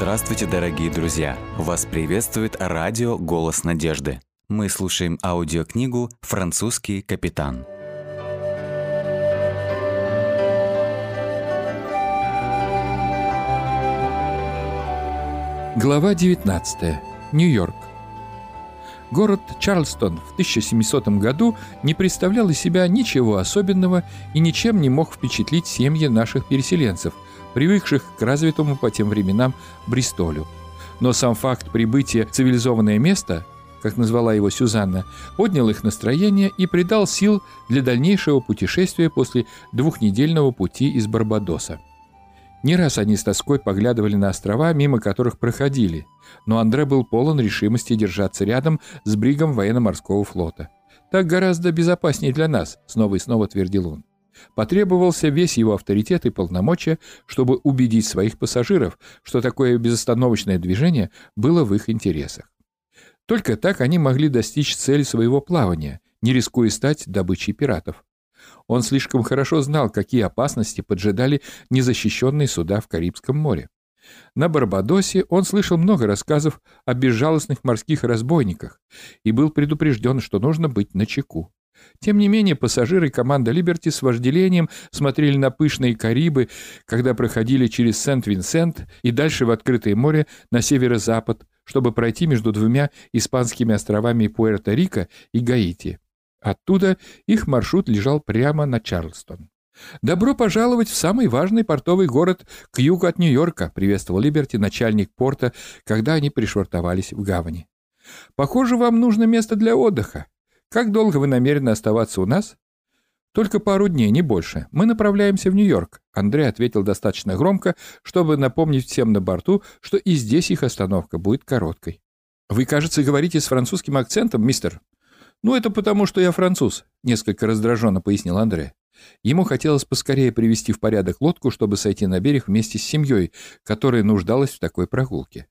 Здравствуйте, дорогие друзья! Вас приветствует радио «Голос надежды». Мы слушаем аудиокнигу «Французский капитан». Глава 19. Нью-Йорк. Город Чарльстон в 1700 году не представлял из себя ничего особенного и ничем не мог впечатлить семьи наших переселенцев, привыкших к развитому по тем временам Бристолю. Но сам факт прибытия в цивилизованное место, как назвала его Сюзанна, поднял их настроение и придал сил для дальнейшего путешествия после двухнедельного пути из Барбадоса. Не раз они с тоской поглядывали на острова, мимо которых проходили, но Андре был полон решимости держаться рядом с бригом военно-морского флота. «Так гораздо безопаснее для нас», — снова и снова твердил он. Потребовался весь его авторитет и полномочия, чтобы убедить своих пассажиров, что такое безостановочное движение было в их интересах. Только так они могли достичь цели своего плавания, не рискуя стать добычей пиратов. Он слишком хорошо знал, какие опасности поджидали незащищенные суда в Карибском море. На Барбадосе он слышал много рассказов о безжалостных морских разбойниках и был предупрежден, что нужно быть начеку. Тем не менее, пассажиры команды «Либерти» с вожделением смотрели на пышные Карибы, когда проходили через Сент-Винсент и дальше в открытое море на северо-запад, чтобы пройти между двумя испанскими островами Пуэрто-Рико и Гаити. Оттуда их маршрут лежал прямо на Чарльстон. «Добро пожаловать в самый важный портовый город к югу от Нью-Йорка», приветствовал Либерти начальник порта, когда они пришвартовались в гавани. «Похоже, вам нужно место для отдыха. Как долго вы намерены оставаться у нас?» «Только пару дней, не больше. Мы направляемся в Нью-Йорк», Андрей ответил достаточно громко, чтобы напомнить всем на борту, что и здесь их остановка будет короткой. «Вы, кажется, говорите с французским акцентом, мистер?» «Ну, это потому, что я француз», — несколько раздраженно пояснил Андре. Ему хотелось поскорее привести в порядок лодку, чтобы сойти на берег вместе с семьей, которая нуждалась в такой прогулке.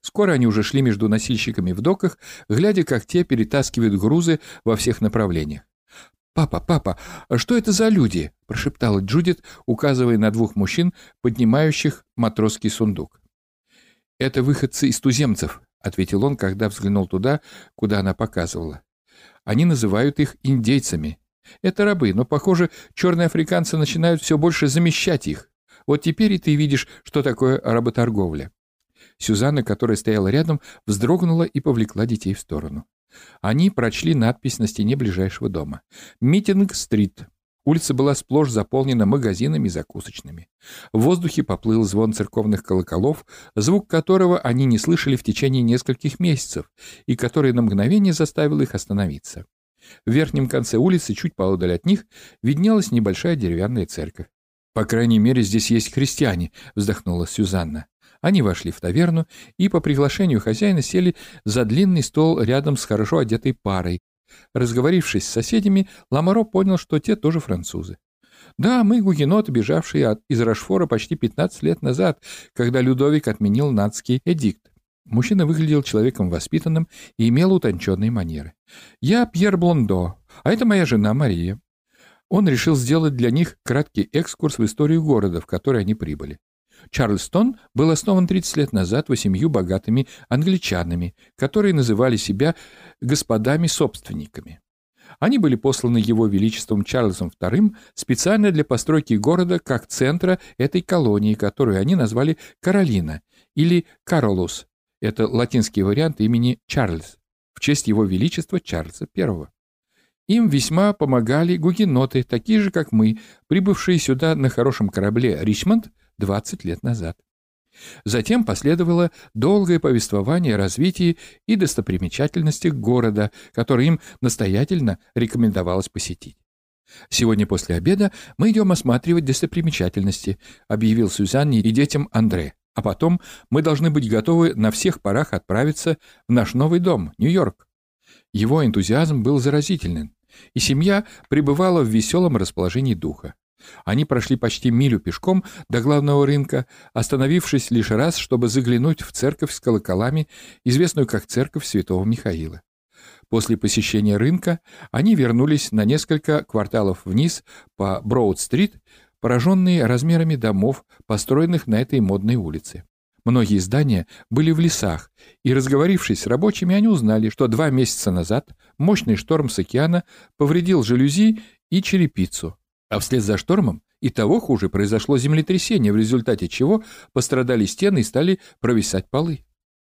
Скоро они уже шли между носильщиками в доках, глядя, как те перетаскивают грузы во всех направлениях. «Папа, папа, а что это за люди?» — прошептала Джудит, указывая на двух мужчин, поднимающих матросский сундук. «Это выходцы из туземцев», — ответил он, когда взглянул туда, куда она показывала. Они называют их индейцами. Это рабы, но, похоже, черные африканцы начинают все больше замещать их. Вот теперь и ты видишь, что такое работорговля. Сюзанна, которая стояла рядом, вздрогнула и повлекла детей в сторону. Они прочли надпись на стене ближайшего дома. «Митинг-стрит». Улица была сплошь заполнена магазинами и закусочными. В воздухе поплыл звон церковных колоколов, звук которого они не слышали в течение нескольких месяцев и который на мгновение заставил их остановиться. В верхнем конце улицы, чуть поодаль от них, виднелась небольшая деревянная церковь. «По крайней мере, здесь есть христиане», — вздохнула Сюзанна. Они вошли в таверну и по приглашению хозяина сели за длинный стол рядом с хорошо одетой парой, Разговорившись с соседями, Ламаро понял, что те тоже французы. Да, мы гугеноты, бежавшие от, из Рашфора почти 15 лет назад, когда Людовик отменил нацкий эдикт. Мужчина выглядел человеком воспитанным и имел утонченные манеры. «Я Пьер Блондо, а это моя жена Мария». Он решил сделать для них краткий экскурс в историю города, в который они прибыли. Чарльстон был основан 30 лет назад восемью богатыми англичанами, которые называли себя господами-собственниками. Они были посланы его величеством Чарльзом II специально для постройки города как центра этой колонии, которую они назвали Каролина или Каролус. Это латинский вариант имени Чарльз, в честь его величества Чарльза I. Им весьма помогали гугеноты, такие же, как мы, прибывшие сюда на хорошем корабле «Ричмонд» 20 лет назад. Затем последовало долгое повествование о развитии и достопримечательностях города, который им настоятельно рекомендовалось посетить. «Сегодня после обеда мы идем осматривать достопримечательности», объявил Сюзанне и детям Андре. «А потом мы должны быть готовы на всех парах отправиться в наш новый дом, Нью-Йорк». Его энтузиазм был заразительным, и семья пребывала в веселом расположении духа. Они прошли почти милю пешком до главного рынка, остановившись лишь раз, чтобы заглянуть в церковь с колоколами, известную как церковь святого Михаила. После посещения рынка они вернулись на несколько кварталов вниз по Броуд-стрит, пораженные размерами домов, построенных на этой модной улице. Многие здания были в лесах, и, разговорившись с рабочими, они узнали, что два месяца назад мощный шторм с океана повредил жалюзи и черепицу. А вслед за штормом и того хуже произошло землетрясение, в результате чего пострадали стены и стали провисать полы.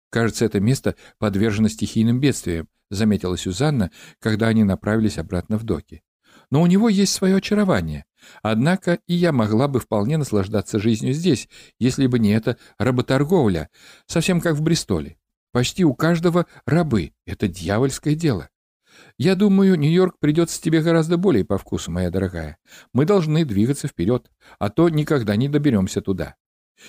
Кажется, это место подвержено стихийным бедствиям, заметила Сюзанна, когда они направились обратно в доки. Но у него есть свое очарование. Однако и я могла бы вполне наслаждаться жизнью здесь, если бы не эта работорговля, совсем как в Бристоле. Почти у каждого рабы. Это дьявольское дело. Я думаю, Нью-Йорк придется тебе гораздо более по вкусу, моя дорогая. Мы должны двигаться вперед, а то никогда не доберемся туда.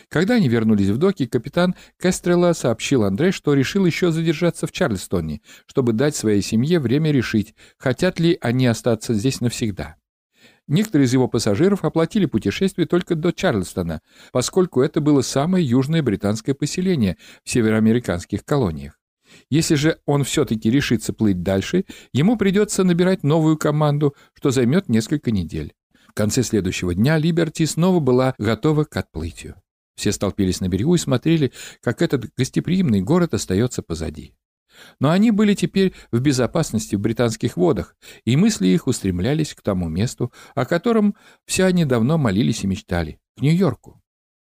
Когда они вернулись в доки, капитан Кестрелла сообщил Андре, что решил еще задержаться в Чарльстоне, чтобы дать своей семье время решить, хотят ли они остаться здесь навсегда. Некоторые из его пассажиров оплатили путешествие только до Чарльстона, поскольку это было самое южное британское поселение в североамериканских колониях. Если же он все-таки решится плыть дальше, ему придется набирать новую команду, что займет несколько недель. В конце следующего дня Либерти снова была готова к отплытию. Все столпились на берегу и смотрели, как этот гостеприимный город остается позади. Но они были теперь в безопасности в британских водах, и мысли их устремлялись к тому месту, о котором все они давно молились и мечтали — к Нью-Йорку.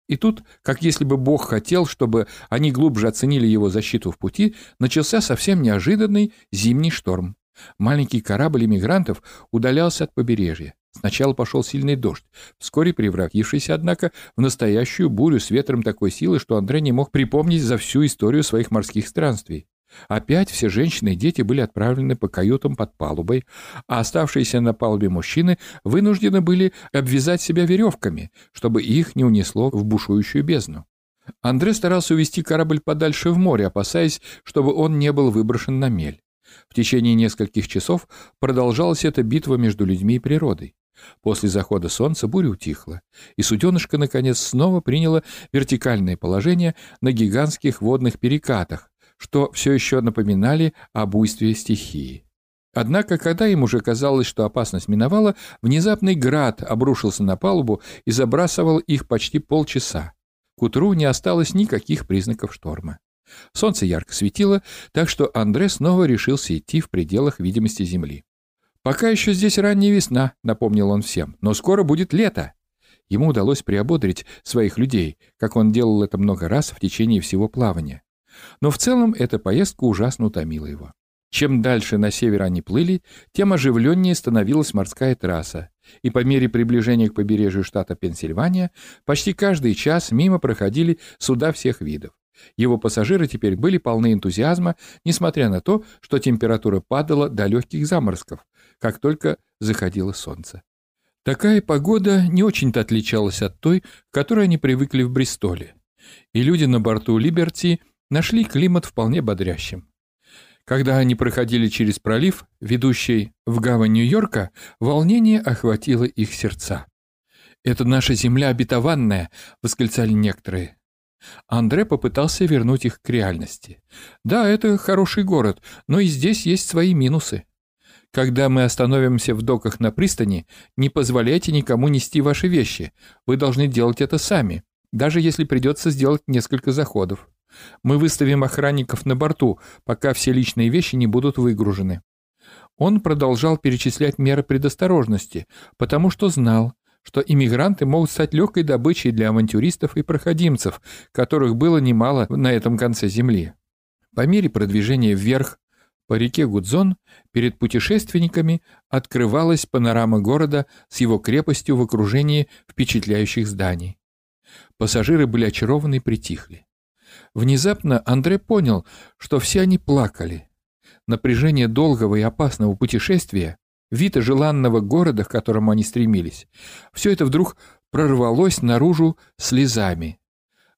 И тут, как если бы Бог хотел, чтобы они глубже оценили его защиту в пути, начался совсем неожиданный зимний шторм. Маленький корабль иммигрантов удалялся от побережья. Сначала пошел сильный дождь, вскоре превратившийся, однако, в настоящую бурю с ветром такой силы, что Андрей не мог припомнить за всю историю своих морских странствий. Опять все женщины и дети были отправлены по каютам под палубой, а оставшиеся на палубе мужчины вынуждены были обвязать себя веревками, чтобы их не унесло в бушующую бездну. Андре старался увести корабль подальше в море, опасаясь, чтобы он не был выброшен на мель. В течение нескольких часов продолжалась эта битва между людьми и природой. После захода солнца буря утихла, и суденышко, наконец, снова приняло вертикальное положение на гигантских водных перекатах, что все еще напоминали о буйстве стихии. Однако, когда им уже казалось, что опасность миновала, внезапный град обрушился на палубу и забрасывал их почти полчаса. К утру не осталось никаких признаков шторма. Солнце ярко светило, так что Андре снова решился идти в пределах видимости земли. «Пока еще здесь ранняя весна», — напомнил он всем, — «но скоро будет лето». Ему удалось приободрить своих людей, как он делал это много раз в течение всего плавания. Но в целом эта поездка ужасно утомила его. Чем дальше на север они плыли, тем оживленнее становилась морская трасса, и по мере приближения к побережью штата Пенсильвания почти каждый час мимо проходили суда всех видов. Его пассажиры теперь были полны энтузиазма, несмотря на то, что температура падала до легких заморозков, как только заходило солнце. Такая погода не очень-то отличалась от той, к которой они привыкли в Бристоле. И люди на борту «Либерти» нашли климат вполне бодрящим. Когда они проходили через пролив, ведущий в гавань Нью-Йорка, волнение охватило их сердца. «Это наша земля обетованная!» — восклицали некоторые. Андре попытался вернуть их к реальности. «Да, это хороший город, но и здесь есть свои минусы. Когда мы остановимся в доках на пристани, не позволяйте никому нести ваши вещи. Вы должны делать это сами, даже если придется сделать несколько заходов. Мы выставим охранников на борту, пока все личные вещи не будут выгружены. Он продолжал перечислять меры предосторожности, потому что знал, что иммигранты могут стать легкой добычей для авантюристов и проходимцев, которых было немало на этом конце земли. По мере продвижения вверх по реке Гудзон перед путешественниками открывалась панорама города с его крепостью в окружении впечатляющих зданий. Пассажиры были очарованы и притихли. Внезапно Андре понял, что все они плакали. Напряжение долгого и опасного путешествия, вид желанного города, к которому они стремились, все это вдруг прорвалось наружу слезами.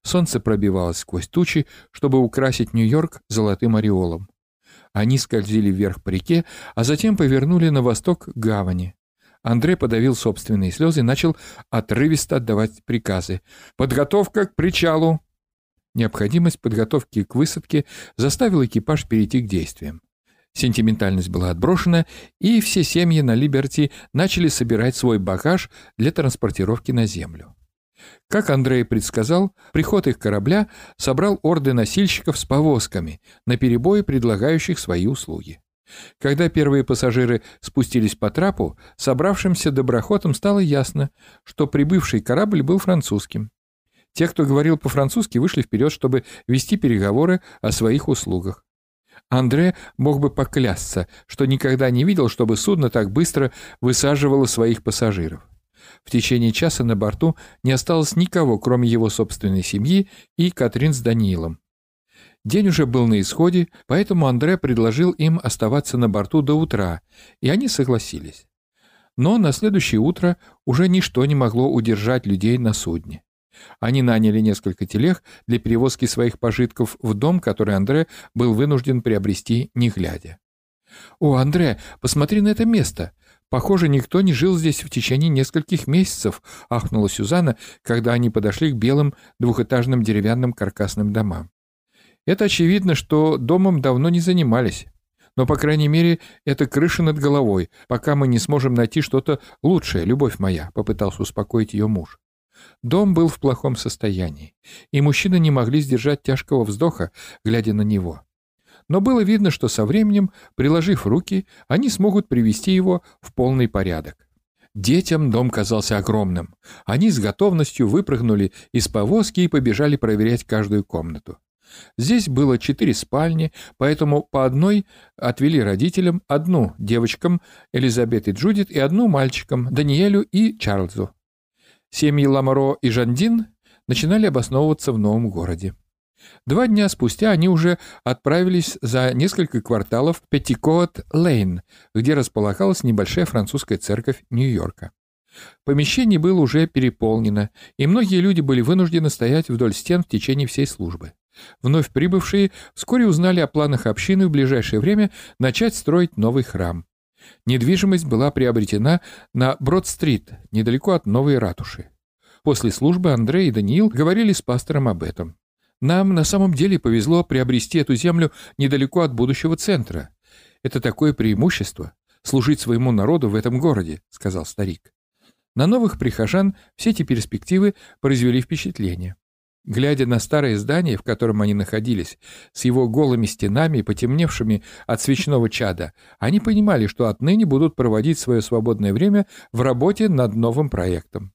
Солнце пробивалось сквозь тучи, чтобы украсить Нью-Йорк золотым ореолом. Они скользили вверх по реке, а затем повернули на восток к гавани. Андрей подавил собственные слезы и начал отрывисто отдавать приказы. «Подготовка к причалу! Необходимость подготовки к высадке заставила экипаж перейти к действиям. Сентиментальность была отброшена, и все семьи на Либерти начали собирать свой багаж для транспортировки на землю. Как Андрей предсказал, приход их корабля собрал орды носильщиков с повозками, наперебой предлагающих свои услуги. Когда первые пассажиры спустились по трапу, собравшимся доброхотам стало ясно, что прибывший корабль был французским. Те, кто говорил по-французски, вышли вперед, чтобы вести переговоры о своих услугах. Андре мог бы поклясться, что никогда не видел, чтобы судно так быстро высаживало своих пассажиров. В течение часа на борту не осталось никого, кроме его собственной семьи и Катрин с Даниилом. День уже был на исходе, поэтому Андре предложил им оставаться на борту до утра, и они согласились. Но на следующее утро уже ничто не могло удержать людей на судне. Они наняли несколько телег для перевозки своих пожитков в дом, который Андре был вынужден приобрести, не глядя. «О, Андре, посмотри на это место! Похоже, никто не жил здесь в течение нескольких месяцев», — ахнула Сюзанна, когда они подошли к белым двухэтажным деревянным каркасным домам. Это очевидно, что домом давно не занимались. Но, по крайней мере, это крыша над головой, пока мы не сможем найти что-то лучшее, любовь моя», — попытался успокоить ее муж. Дом был в плохом состоянии, и мужчины не могли сдержать тяжкого вздоха, глядя на него. Но было видно, что со временем, приложив руки, они смогут привести его в полный порядок. Детям дом казался огромным. Они с готовностью выпрыгнули из повозки и побежали проверять каждую комнату. Здесь было четыре спальни, поэтому по одной отвели родителям, одну девочкам Элизабет и Джудит и одну мальчикам Даниэлю и Чарльзу. Семьи Ламаро и Жандин начинали обосновываться в новом городе. Два дня спустя они уже отправились за несколько кварталов в Петтикот-Лейн, где располагалась небольшая французская церковь Нью-Йорка. Помещение было уже переполнено, и многие люди были вынуждены стоять вдоль стен в течение всей службы. Вновь прибывшие вскоре узнали о планах общины в ближайшее время начать строить новый храм. Недвижимость была приобретена на Брод-стрит, недалеко от новой ратуши. После службы Андрей и Даниил говорили с пастором об этом. «Нам на самом деле повезло приобрести эту землю недалеко от будущего центра. Это такое преимущество — служить своему народу в этом городе», — сказал старик. На новых прихожан все эти перспективы произвели впечатление. Глядя на старое здание, в котором они находились, с его голыми стенами, потемневшими от свечного чада, они понимали, что отныне будут проводить свое свободное время в работе над новым проектом.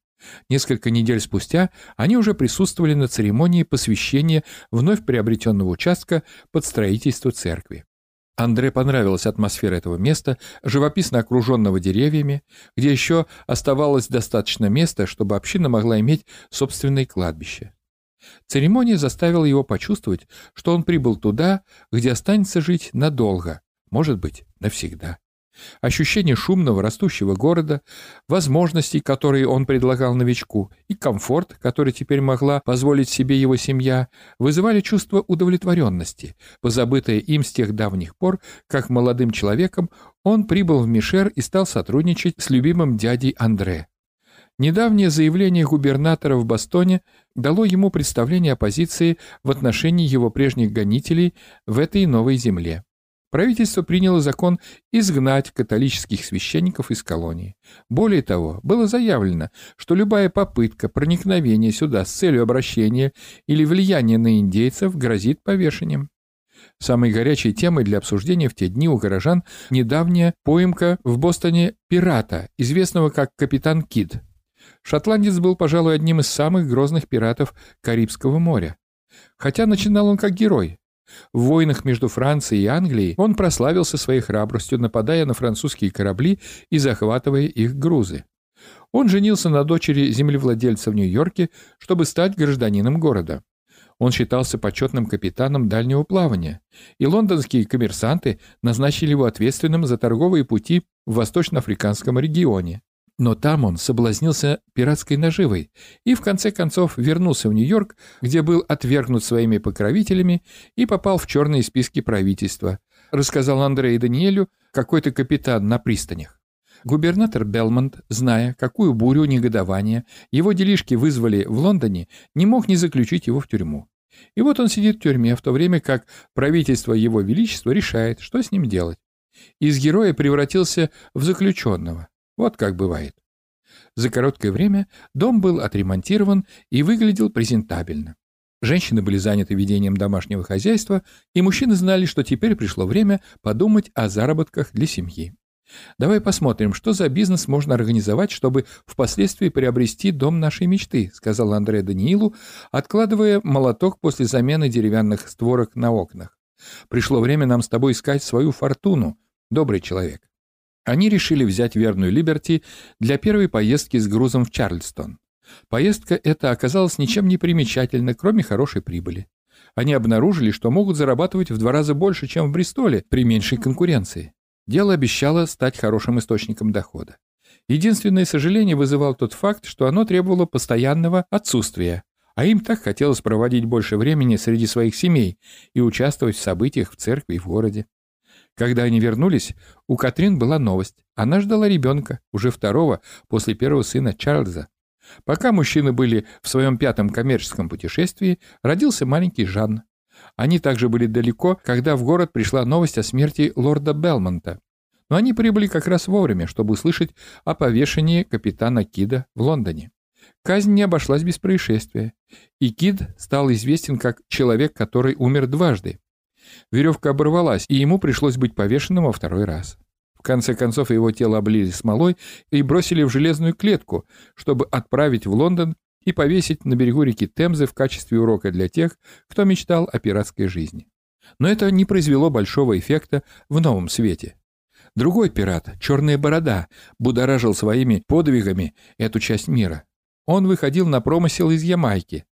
Несколько недель спустя они уже присутствовали на церемонии посвящения вновь приобретенного участка под строительство церкви. Андре понравилась атмосфера этого места, живописно окруженного деревьями, где еще оставалось достаточно места, чтобы община могла иметь собственное кладбище. Церемония заставила его почувствовать, что он прибыл туда, где останется жить надолго, может быть, навсегда. Ощущение шумного растущего города, возможностей, которые он предлагал новичку, и комфорт, который теперь могла позволить себе его семья, вызывали чувство удовлетворенности, позабытое им с тех давних пор, как молодым человеком он прибыл в Мишер и стал сотрудничать с любимым дядей Андре. Недавнее заявление губернатора в Бастоне дало ему представление о позиции в отношении его прежних гонителей в этой новой земле. Правительство приняло закон изгнать католических священников из колонии. Более того, было заявлено, что любая попытка проникновения сюда с целью обращения или влияния на индейцев грозит повешением. Самой горячей темой для обсуждения в те дни у горожан недавняя поимка в Бостоне пирата, известного как капитан Кид, Шотландец был, пожалуй, одним из самых грозных пиратов Карибского моря. Хотя начинал он как герой. В войнах между Францией и Англией он прославился своей храбростью, нападая на французские корабли и захватывая их грузы. Он женился на дочери землевладельца в Нью-Йорке, чтобы стать гражданином города. Он считался почетным капитаном дальнего плавания, и лондонские коммерсанты назначили его ответственным за торговые пути в восточноафриканском регионе. Но там он соблазнился пиратской наживой и в конце концов вернулся в Нью-Йорк, где был отвергнут своими покровителями и попал в черные списки правительства, рассказал Андрей Даниэлю какой-то капитан на пристанях. Губернатор Белмонт, зная, какую бурю негодования его делишки вызвали в Лондоне, не мог не заключить его в тюрьму. И вот он сидит в тюрьме, в то время как правительство Его Величества решает, что с ним делать. Из героя превратился в заключенного. Вот как бывает. За короткое время дом был отремонтирован и выглядел презентабельно. Женщины были заняты ведением домашнего хозяйства, и мужчины знали, что теперь пришло время подумать о заработках для семьи. Давай посмотрим, что за бизнес можно организовать, чтобы впоследствии приобрести дом нашей мечты, сказал Андре Даниилу, откладывая молоток после замены деревянных створок на окнах. Пришло время нам с тобой искать свою фортуну, добрый человек. Они решили взять верную Либерти для первой поездки с грузом в Чарльстон. Поездка эта оказалась ничем не примечательна, кроме хорошей прибыли. Они обнаружили, что могут зарабатывать в два раза больше, чем в Бристоле, при меньшей конкуренции. Дело обещало стать хорошим источником дохода. Единственное сожаление вызывал тот факт, что оно требовало постоянного отсутствия, а им так хотелось проводить больше времени среди своих семей и участвовать в событиях в церкви и в городе. Когда они вернулись, у Катрин была новость. Она ждала ребенка, уже второго, после первого сына Чарльза. Пока мужчины были в своем пятом коммерческом путешествии, родился маленький Жан. Они также были далеко, когда в город пришла новость о смерти лорда Белмонта. Но они прибыли как раз вовремя, чтобы услышать о повешении капитана Кида в Лондоне. Казнь не обошлась без происшествия, и Кид стал известен как человек, который умер дважды. Веревка оборвалась, и ему пришлось быть повешенным во второй раз. В конце концов его тело облили смолой и бросили в железную клетку, чтобы отправить в Лондон и повесить на берегу реки Темзы в качестве урока для тех, кто мечтал о пиратской жизни. Но это не произвело большого эффекта в новом свете. Другой пират, Черная Борода, будоражил своими подвигами эту часть мира. Он выходил на промысел из Ямайки.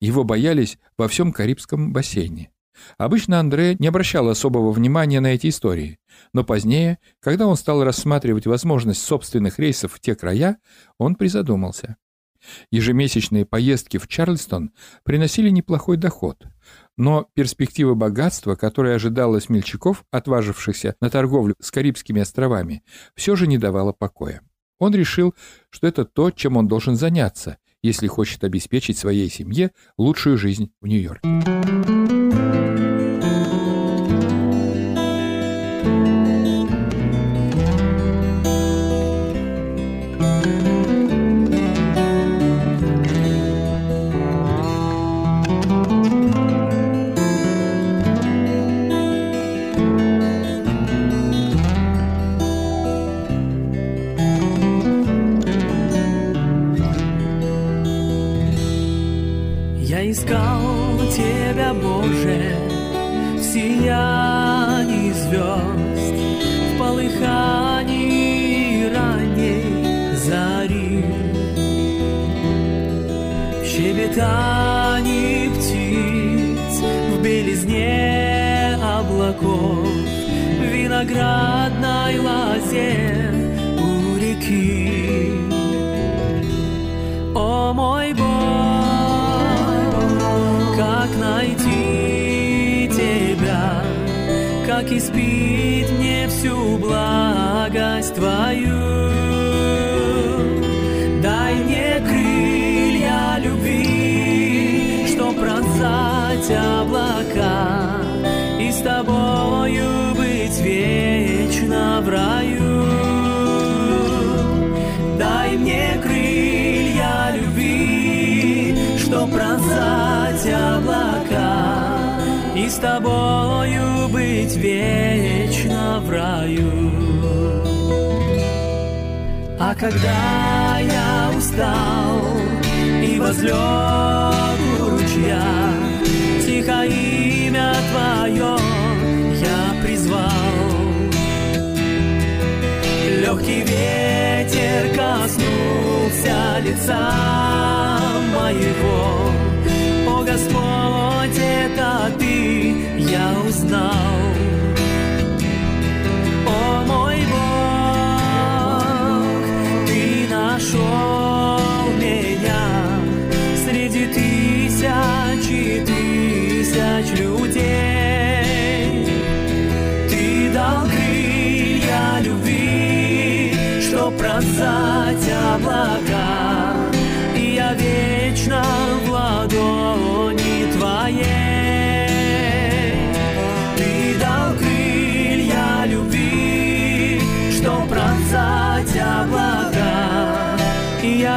Его боялись во всем Карибском бассейне. Обычно Андре не обращал особого внимания на эти истории, но позднее, когда он стал рассматривать возможность собственных рейсов в те края, он призадумался. Ежемесячные поездки в Чарльстон приносили неплохой доход, но перспектива богатства, которая ожидала смельчаков, отважившихся на торговлю с Карибскими островами, все же не давала покоя. Он решил, что это то, чем он должен заняться, если хочет обеспечить своей семье лучшую жизнь в Нью-Йорке. Белизне облаков, виноградной лозе у реки. О мой Бог, как найти Тебя, как испить мне всю благость Твою. С тобою быть вечно в раю. Дай мне крылья любви, что пронзать облака и с тобою быть вечно в раю. А когда я устал и возлег лица моего,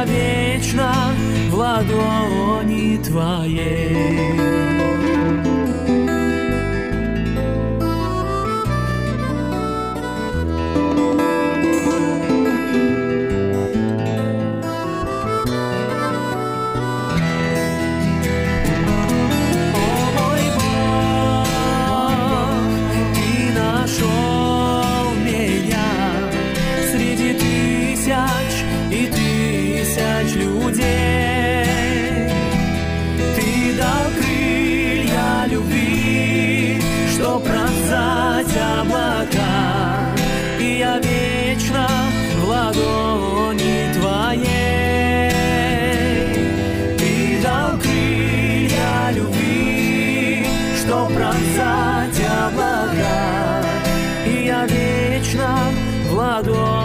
любви, что пронзать облака, я вечно в ладони твоей. Что пронзать облака, и я вечно в ладони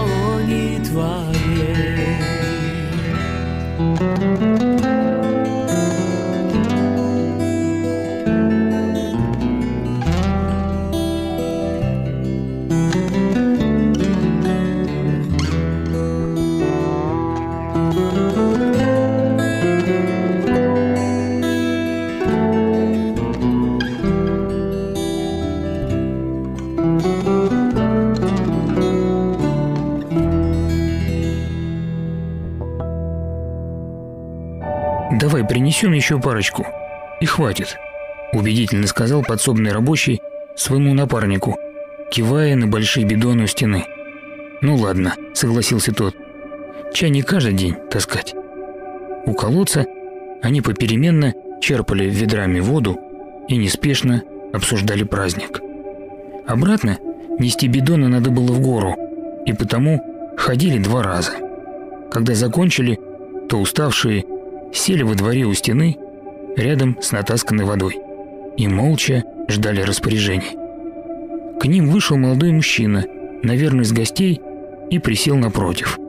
принесем еще парочку. И хватит», – убедительно сказал подсобный рабочий своему напарнику, кивая на большие бидоны у стены. «Ну ладно», – согласился тот. «Чай не каждый день таскать». У колодца они попеременно черпали ведрами воду и неспешно обсуждали праздник. Обратно нести бидоны надо было в гору, и потому ходили два раза. Когда закончили, то уставшие сели во дворе у стены рядом с натасканной водой и молча ждали распоряжений. К ним вышел молодой мужчина, наверное, из гостей, и присел напротив.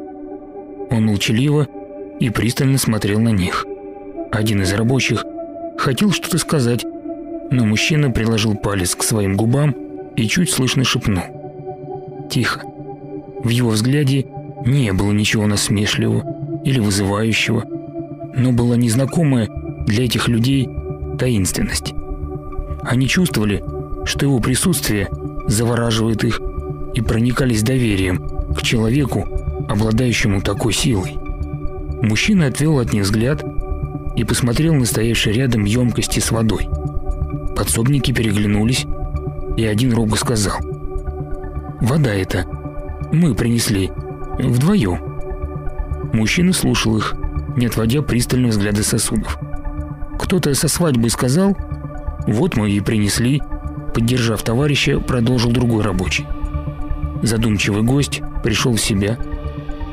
Он молчаливо и пристально смотрел на них. Один из рабочих хотел что-то сказать, но мужчина приложил палец к своим губам и чуть слышно шепнул. Тихо. В его взгляде не было ничего насмешливого или вызывающего, но была незнакомая для этих людей таинственность. Они чувствовали, что его присутствие завораживает их и проникались доверием к человеку, обладающему такой силой. Мужчина отвел от них взгляд и посмотрел на стоявшие рядом емкости с водой. Подсобники переглянулись, и один робко сказал. «Вода это. Мы принесли. Вдвоем». Мужчина слушал их, не отводя пристального взгляда сосудов. Кто-то со свадьбы сказал «Вот мы и принесли», поддержав товарища, продолжил другой рабочий. Задумчивый гость пришел в себя,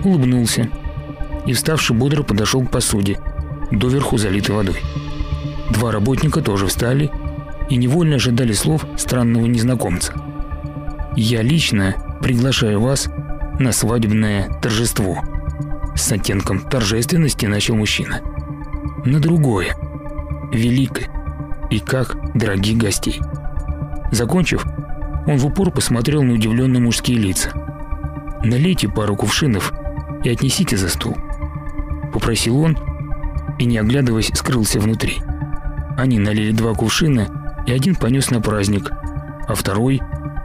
улыбнулся и, вставший бодро, подошел к посуде, доверху залитой водой. Два работника тоже встали и невольно ожидали слов странного незнакомца. «Я лично приглашаю вас на свадебное торжество», с оттенком торжественности начал мужчина. «На другое, великое и как дорогих гостей». Закончив, он в упор посмотрел на удивленные мужские лица. «Налейте пару кувшинов и отнесите за стол», — попросил он и, не оглядываясь, скрылся внутри. Они налили два кувшина, и один понес на праздник, а второй,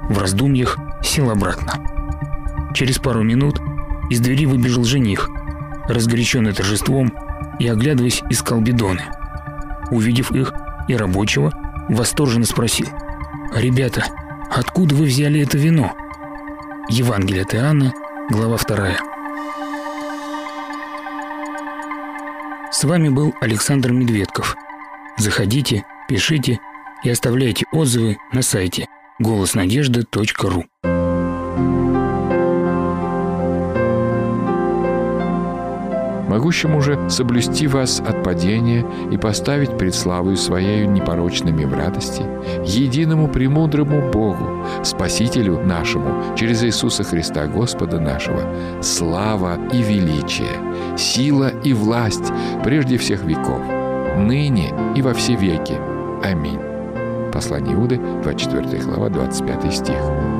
в раздумьях, сел обратно. Через пару минут из двери выбежал жених, разгоряченный торжеством и, оглядываясь, искал бидоны. Увидев их и рабочего, восторженно спросил. «Ребята, откуда вы взяли это вино?» Евангелие от Иоанна, глава 2. С вами был Александр Медведков. Заходите, пишите и оставляйте отзывы на сайте голоснадежды.ру. могущему же соблюсти вас от падения и поставить пред славою Своею непорочными в радости, единому премудрому Богу, Спасителю нашему, через Иисуса Христа Господа нашего, слава и величие, сила и власть прежде всех веков, ныне и во все веки. Аминь. Послание Иуды, 24 глава, 25 стих.